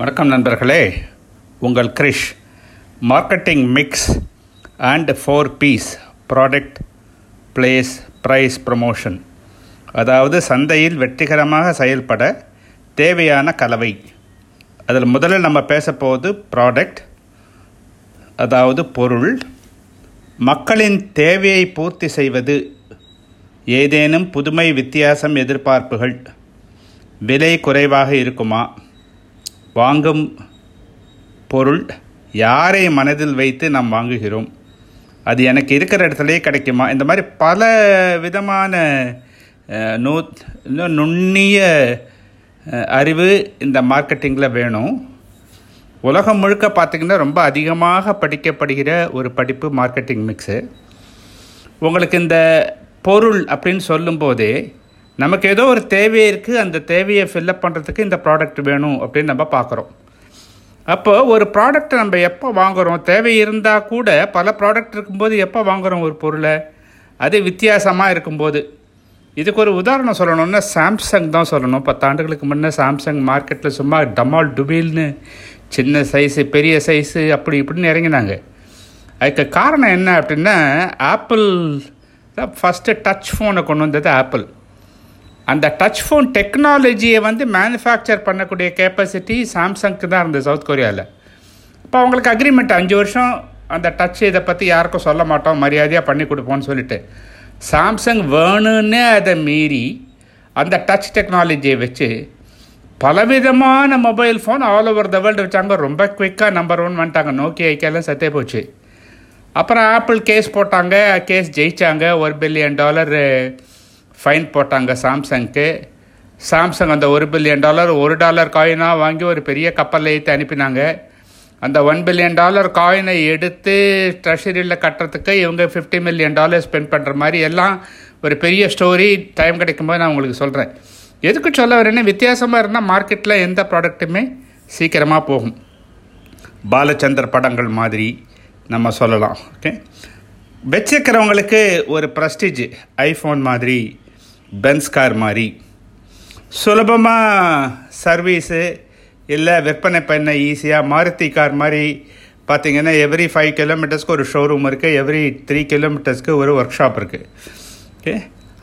வணக்கம் நண்பர்களே. உங்கள் Krish. Marketing mix and four P's product place price promotion அதாவது சந்தையில் வெற்றிகரமாக செயல்பட தேவையான கலவை. அதில் முதலில் நம்ம பேச போவது ப்ராடக்ட் அதாவது பொருள். மக்களின் தேவையை பூர்த்தி செய்வது. ஏதேனும் புதுமை வித்தியாசம் எதிர்பார்ப்புகள். விலை குறைவாக இருக்குமா? வாங்கும் பொருள் யாரை மனதில் வைத்து நாம் வாங்குகிறோம்? அது எனக்கு இருக்கிற இடத்துலையே கிடைக்குமா? இந்த மாதிரி பல விதமான நூத் நூ இன்னும் நுண்ணிய அறிவு இந்த மார்க்கெட்டிங்கில் வேணும். உலகம் முழுக்க பார்த்திங்கன்னா ரொம்ப அதிகமாக படிக்கப்படுகிற ஒரு படிப்பு மார்க்கெட்டிங் மிக்ஸு. உங்களுக்கு இந்த பொருள் அப்படின்னு சொல்லும்போதே நமக்கு ஏதோ ஒரு தேவை இருக்குது அந்த தேவையை ஃபில்லப் பண்ணுறதுக்கு இந்த ப்ராடக்ட் வேணும் அப்படின்னு நம்ம பார்க்குறோம். அப்போ ஒரு ப்ராடக்ட் நம்ம எப்போ வாங்குகிறோம் தேவை இருந்தால் கூட பல ப்ராடக்ட் இருக்கும்போது எப்போ வாங்குகிறோம் ஒரு பொருளை? அது வித்தியாசமாக இருக்கும்போது. இதுக்கு ஒரு உதாரணம் சொல்லணும்னா சாம்சங் தான் சொல்லணும். பத்தாண்டுகளுக்கு முன்னே சாம்சங் மார்க்கெட்டில் சும்மா டமால் டுபில்னு சின்ன சைஸு பெரிய சைஸு அப்படி இப்படின்னு இறங்கினாங்க. அதுக்கு காரணம் என்ன அப்படின்னா ஆப்பிள் தான் ஃபஸ்ட்டு டச் ஃபோனை கொண்டு வந்தது ஆப்பிள். அந்த டச் ஃபோன் டெக்னாலஜியை வந்து மேனுஃபேக்சர் பண்ணக்கூடிய கெப்பாசிட்டி சாம்சங்க்கு தான் இருந்தது சவுத் கொரியாவில் இப்போ அவங்களுக்கு அக்ரிமெண்ட் அஞ்சு வருஷம் அந்த டச் இதை பற்றி யாருக்கும் சொல்ல மாட்டோம் மரியாதையாக பண்ணி கொடுப்போம்னு சொல்லிட்டு. சாம்சங் வேணும்னே அதை மீறி அந்த டச் டெக்னாலஜியை வச்சு பலவிதமான mobile phone all over the world வச்சாங்க. ரொம்ப குயிக்காக நம்பர் ஒன் வந்துட்டாங்க. நோக்கி ஐக்கியெல்லாம் சத்தே போச்சு. அப்புறம் ஆப்பிள் கேஸ் போட்டாங்க. கேஸ் ஜெயிச்சாங்க. ஒரு பில்லியன் டாலர் ஃபைன் போட்டாங்க சாம்சங்க்கு. சாம்சங் அந்த ஒரு பில்லியன் டாலர் ஒரு டாலர் காயினாக வாங்கி ஒரு பெரிய கப்பலில் ஏற்றி அனுப்பினாங்க. அந்த ஒன் பில்லியன் டாலர் காயினை எடுத்து ட்ரெஷரியில் கட்டுறதுக்கு இவங்க ஃபிஃப்டி மில்லியன் டாலர் ஸ்பெண்ட் பண்ணுற மாதிரி எல்லாம் ஒரு பெரிய ஸ்டோரி டைம் கிடைக்கும்போது நான் உங்களுக்கு சொல்கிறேன் எதுக்கு சொல்ல வரேன்னா வித்தியாசமாக இருந்தால் மார்க்கெட்டில் எந்த ப்ராடக்ட்டுமே சீக்கிரமாக போகும். பாலச்சந்தர் படங்கள் மாதிரி நம்ம சொல்லலாம் ஓகே வச்சிருக்கிறவங்களுக்கு ஒரு ப்ரெஸ்டீஜ் ஐஃபோன் மாதிரி பென்ஸ் கார் மாதிரி. சுலபமாக சர்வீஸு இல்லை விற்பனை பண்ண ஈஸியாக மாருதி கார் மாதிரி பார்த்தீங்கன்னா எவ்ரி ஃபைவ் கிலோமீட்டர்ஸ்க்கு ஒரு ஷோரூம் இருக்குது எவ்ரி த்ரீ கிலோமீட்டர்ஸ்க்கு ஒரு ஒர்க் ஷாப் இருக்குது ஓகே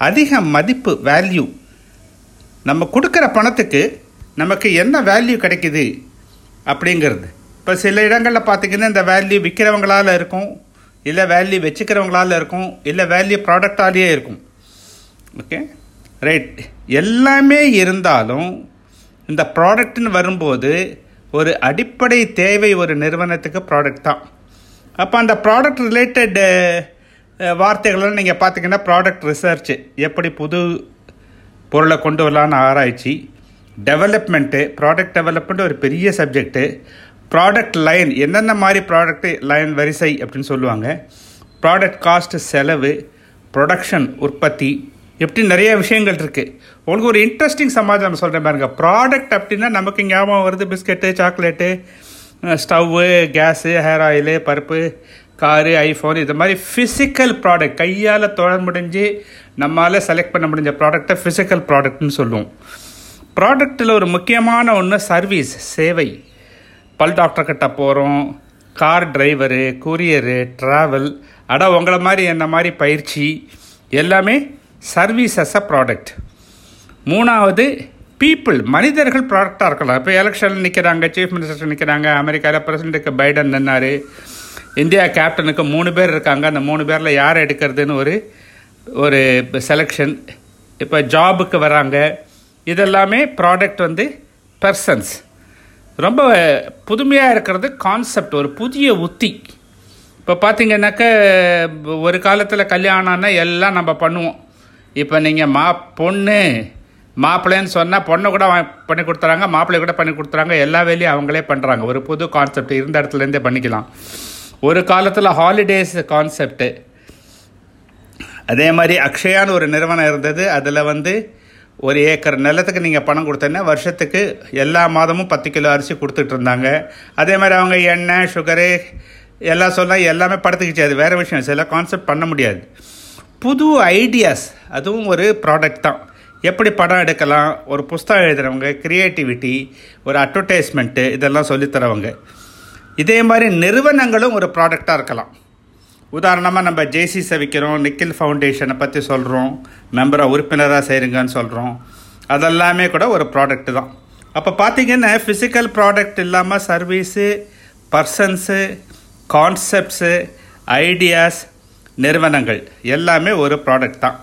அதிக மதிப்பு வேல்யூ நம்ம கொடுக்குற பணத்துக்கு நமக்கு என்ன வேல்யூ கிடைக்குது அப்படிங்கிறது. இப்போ சில இடங்களில் பார்த்தீங்கன்னா இந்த வேல்யூ விற்கிறவங்களால இருக்கும் இல்லை வேல்யூ வச்சுக்கிறவங்களால இருக்கும் இல்லை வேல்யூ ப்ராடக்டாலேயே இருக்கும். ஓகே ரைட் எல்லாமே இருந்தாலும் இந்த ப்ராடக்ட்னு வரும்போது ஒரு அடிப்படை தேவை ஒரு நிறுவனத்துக்கு ப்ராடக்ட் தான். அப்போ அந்த ப்ராடக்ட் ரிலேட்டட் வார்த்தைகள்லாம் நீங்கள் பார்த்தீங்கன்னா ப்ராடக்ட் ரிசர்ச் எப்படி புது பொருளை கொண்டு வரலான்னு ஆராய்ச்சி டெவலப்மெண்ட்டு ப்ராடக்ட் டெவலப்மெண்ட் ஒரு பெரிய சப்ஜெக்ட்டு ப்ராடக்ட் லைன் என்னென்ன மாதிரி ப்ராடக்ட் லைன் வரிசை அப்படின்னு சொல்லுவாங்க. ப்ராடக்ட் காஸ்ட் செலவு ப்ரொடக்ஷன் உற்பத்தி எப்படி நிறைய விஷயங்கள் இருக்குது உங்களுக்கு ஒரு இன்ட்ரெஸ்டிங் சமாச்சாரம் சொல்கிறேன் பாருங்கள் ப்ராடக்ட் அப்படின்னா நமக்கு ஞாபகம் வருது. Biscuit chocolate stove gas hair oil பருப்பு காரு ஐஃபோன் இது மாதிரி ஃபிசிக்கல் ப்ராடக்ட் கையால் தொழ முடிஞ்சு நம்மளால் செலக்ட் பண்ண முடிஞ்ச ப்ராடக்டை ஃபிசிக்கல் ப்ராடக்ட்னு சொல்லுவோம். ப்ராடக்ட்டில் ஒரு முக்கியமான ஒன்று சர்வீஸ் சேவை. பல் டாக்டர் கிட்ட போகிறோம் கார் டிரைவரு கூரியரு ட்ராவல் அட உங்களை மாதிரி என்ன மாதிரி பயிற்சி? எல்லாமே சர்வீஸ் அஸ் அ ப்ராடக்ட் மூணாவது பீப்புள் மனிதர்கள் ப்ராடக்டாக இருக்கலாம். இப்போ எலெக்ஷனில் நிற்கிறாங்க சீஃப் மினிஸ்டர் நிற்கிறாங்க அமெரிக்காவில் பிரசிடண்ட்டுக்கு பைடன் நின்னார். இந்தியா கேப்டனுக்கு மூணு பேர் இருக்காங்க. அந்த மூணு பேரில் யார் எடுக்கிறதுன்னு ஒரு ஒரு செலெக்ஷன் இப்போ ஜாபுக்கு வராங்க. இதெல்லாமே ப்ராடக்ட் வந்து பர்சன்ஸ் ரொம்ப புதுமையாக இருக்கிறது கான்செப்ட் ஒரு புதிய உத்தி. இப்போ பார்த்தீங்கன்னாக்க ஒரு காலத்தில் கல்யாணம்னா எல்லாம் நம்ம பண்ணுவோம். இப்போ நீங்கள் மா பொண்ணு மாப்பிள்ளைன்னு சொன்னால் பொண்ணை கூட பண்ணி கொடுத்துறாங்க மாப்பிள்ளை கூட பண்ணி கொடுத்துறாங்க எல்லா வேலையும் அவங்களே பண்ணுறாங்க ஒரு புது கான்செப்ட் இருந்த இடத்துலேருந்தே பண்ணிக்கலாம். ஒரு காலத்தில் ஹாலிடேஸ் கான்செப்ட்டு அதே மாதிரி அக்ஷயான்னு ஒரு நிறுவனம் இருந்தது. அதில் வந்து ஒரு ஏக்கர் நிலத்துக்கு நீங்கள் பணம் கொடுத்தீங்கன்னா வருஷத்துக்கு எல்லா மாதமும் பத்து கிலோ அரிசி கொடுத்துட்டு இருந்தாங்க. அதே மாதிரி அவங்க எண்ணெய் சுகரு எல்லாம் சொன்னால் எல்லாமே படுத்துக்கிச்சு. அது வேறு விஷயம். சில கான்செப்ட் பண்ண முடியாது. புது ஐடியாஸ் அதுவும் ஒரு ப்ராடக்ட் தான். எப்படி படம் எடுக்கலாம்? ஒரு புஸ்தகம் எழுதுகிறவங்க க்ரியேட்டிவிட்டி ஒரு அட்வர்டைஸ்மெண்ட்டு இதெல்லாம் சொல்லித்தரவங்க இதே மாதிரி நிறுவனங்களும் ஒரு ப்ராடக்டாக இருக்கலாம். உதாரணமாக நம்ம ஜேசிஸை விற்கிறோம் நிக்கில் ஃபவுண்டேஷனை பற்றி சொல்கிறோம் மெம்பராக உறுப்பினராக செய்கிறீங்கன்னு சொல்கிறோம் அதெல்லாமே கூட ஒரு ப்ராடக்ட் தான். அப்போ பார்த்தீங்கன்னா ஃபிசிக்கல் ப்ராடக்ட் இல்லாமல் சர்வீஸு பர்சன்ஸு கான்செப்ட்ஸு ஐடியாஸ் நிறுவனங்கள். எல்லாமே ஒரு ப்ராடக்ட் தான்.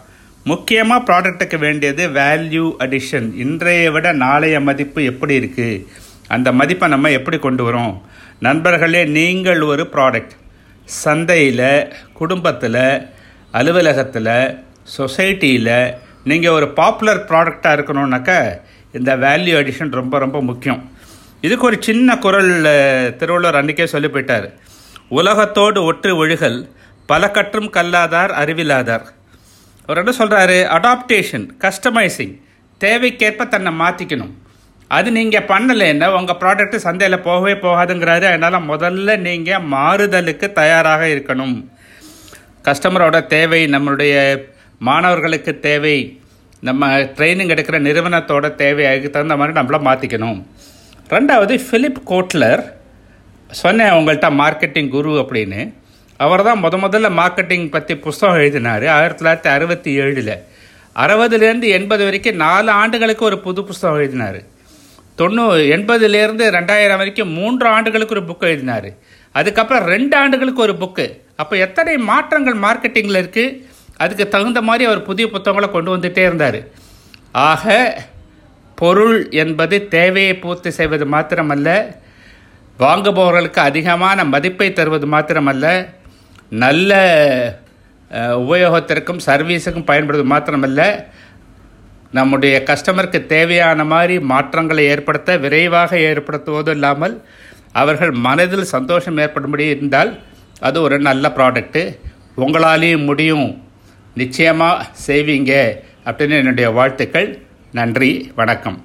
முக்கியமாக ப்ராடக்ட்டுக்கு வேண்டியது வேல்யூ அடிஷன் இன்றைய விட நாளைய மதிப்பு எப்படி இருக்குது அந்த மதிப்பை நம்ம எப்படி கொண்டு வரோம்? நண்பர்களே நீங்கள் ஒரு ப்ராடக்ட் சந்தையில் குடும்பத்தில் அலுவலகத்தில் சொசைட்டியில் நீங்கள் ஒரு பாப்புலர் ப்ராடக்டாக இருக்கணும்னாக்கா இந்த வேல்யூ அடிஷன் ரொம்ப ரொம்ப முக்கியம். இதுக்கு ஒரு சின்ன குரல் திருவள்ளுவர் அன்றைக்கே சொல்லி போயிட்டார். உலகத்தோடு ஒற்று ஒழுகல் பல கற்றும் கல்லாதார் அறிவில்லாதார். அவர் என்ன சொல்கிறாரு அடாப்டேஷன் கஸ்டமைசிங் தேவைக்கேற்ப தன்னை மாற்றிக்கணும் அது நீங்கள் பண்ணலைன்னா உங்கள் ப்ராடக்ட்டு சந்தையில் போகவே போகாதுங்கிறாரு. அதனால் முதல்ல நீங்கள் மாறுதலுக்கு தயாராக இருக்கணும். கஸ்டமரோட தேவை நம்மளுடைய மாணவர்களுக்கு தேவை நம்ம ட்ரைனிங் எடுக்கிற நிறுவனத்தோட தேவை அதுக்கு தகுந்த மாதிரி நம்மள மாற்றிக்கணும் ரெண்டாவது ஃபிலிப் கோட்லர் சொன்னேன் உங்கள்கிட்ட மார்க்கெட்டிங் குரு அப்படின்னு. அவர் தான் முத முதல்ல மார்க்கெட்டிங் பற்றி புஸ்தகம் எழுதினார். ஆயிரத்தி தொள்ளாயிரத்தி அறுபத்தி ஏழில். அறுபதுலேருந்து எண்பது வரைக்கும் நாலு ஆண்டுகளுக்கு ஒரு புது புஸ்தகம் எழுதினார். தொண்ணூ எண்பதுலேருந்து ரெண்டாயிரம் வரைக்கும் மூன்று ஆண்டுகளுக்கு ஒரு புக் எழுதினார். அதுக்கப்புறம் ரெண்டு ஆண்டுகளுக்கு ஒரு புக்கு அப்போ எத்தனை மாற்றங்கள் மார்க்கெட்டிங்கில் இருக்குது அதுக்கு தகுந்த மாதிரி அவர் புதிய புத்தகங்களை கொண்டு வந்துகிட்டே இருந்தார். ஆக பொருள் என்பது தேவையை பூர்த்தி செய்வது மாத்திரமல்ல வாங்குபவர்களுக்கு அதிகமான மதிப்பை தருவது மாத்திரமல்ல நல்ல உபயோகத்திற்கும் சர்வீஸுக்கும் பயன்படுவது மாத்திரமல்ல நம்முடைய கஸ்டமருக்கு தேவையான மாதிரி மாற்றங்களை ஏற்படுத்த விரைவாக ஏற்படுத்துவதும் இல்லாமல் அவர்கள் மனதில் சந்தோஷம் ஏற்படும்படி இருந்தால் அது ஒரு நல்ல ப்ராடக்ட்டு உங்களாலேயும் முடியும். நிச்சயமாக செய்வீங்க. அப்படின்னு என்னுடைய வாழ்த்துக்கள். நன்றி. வணக்கம்.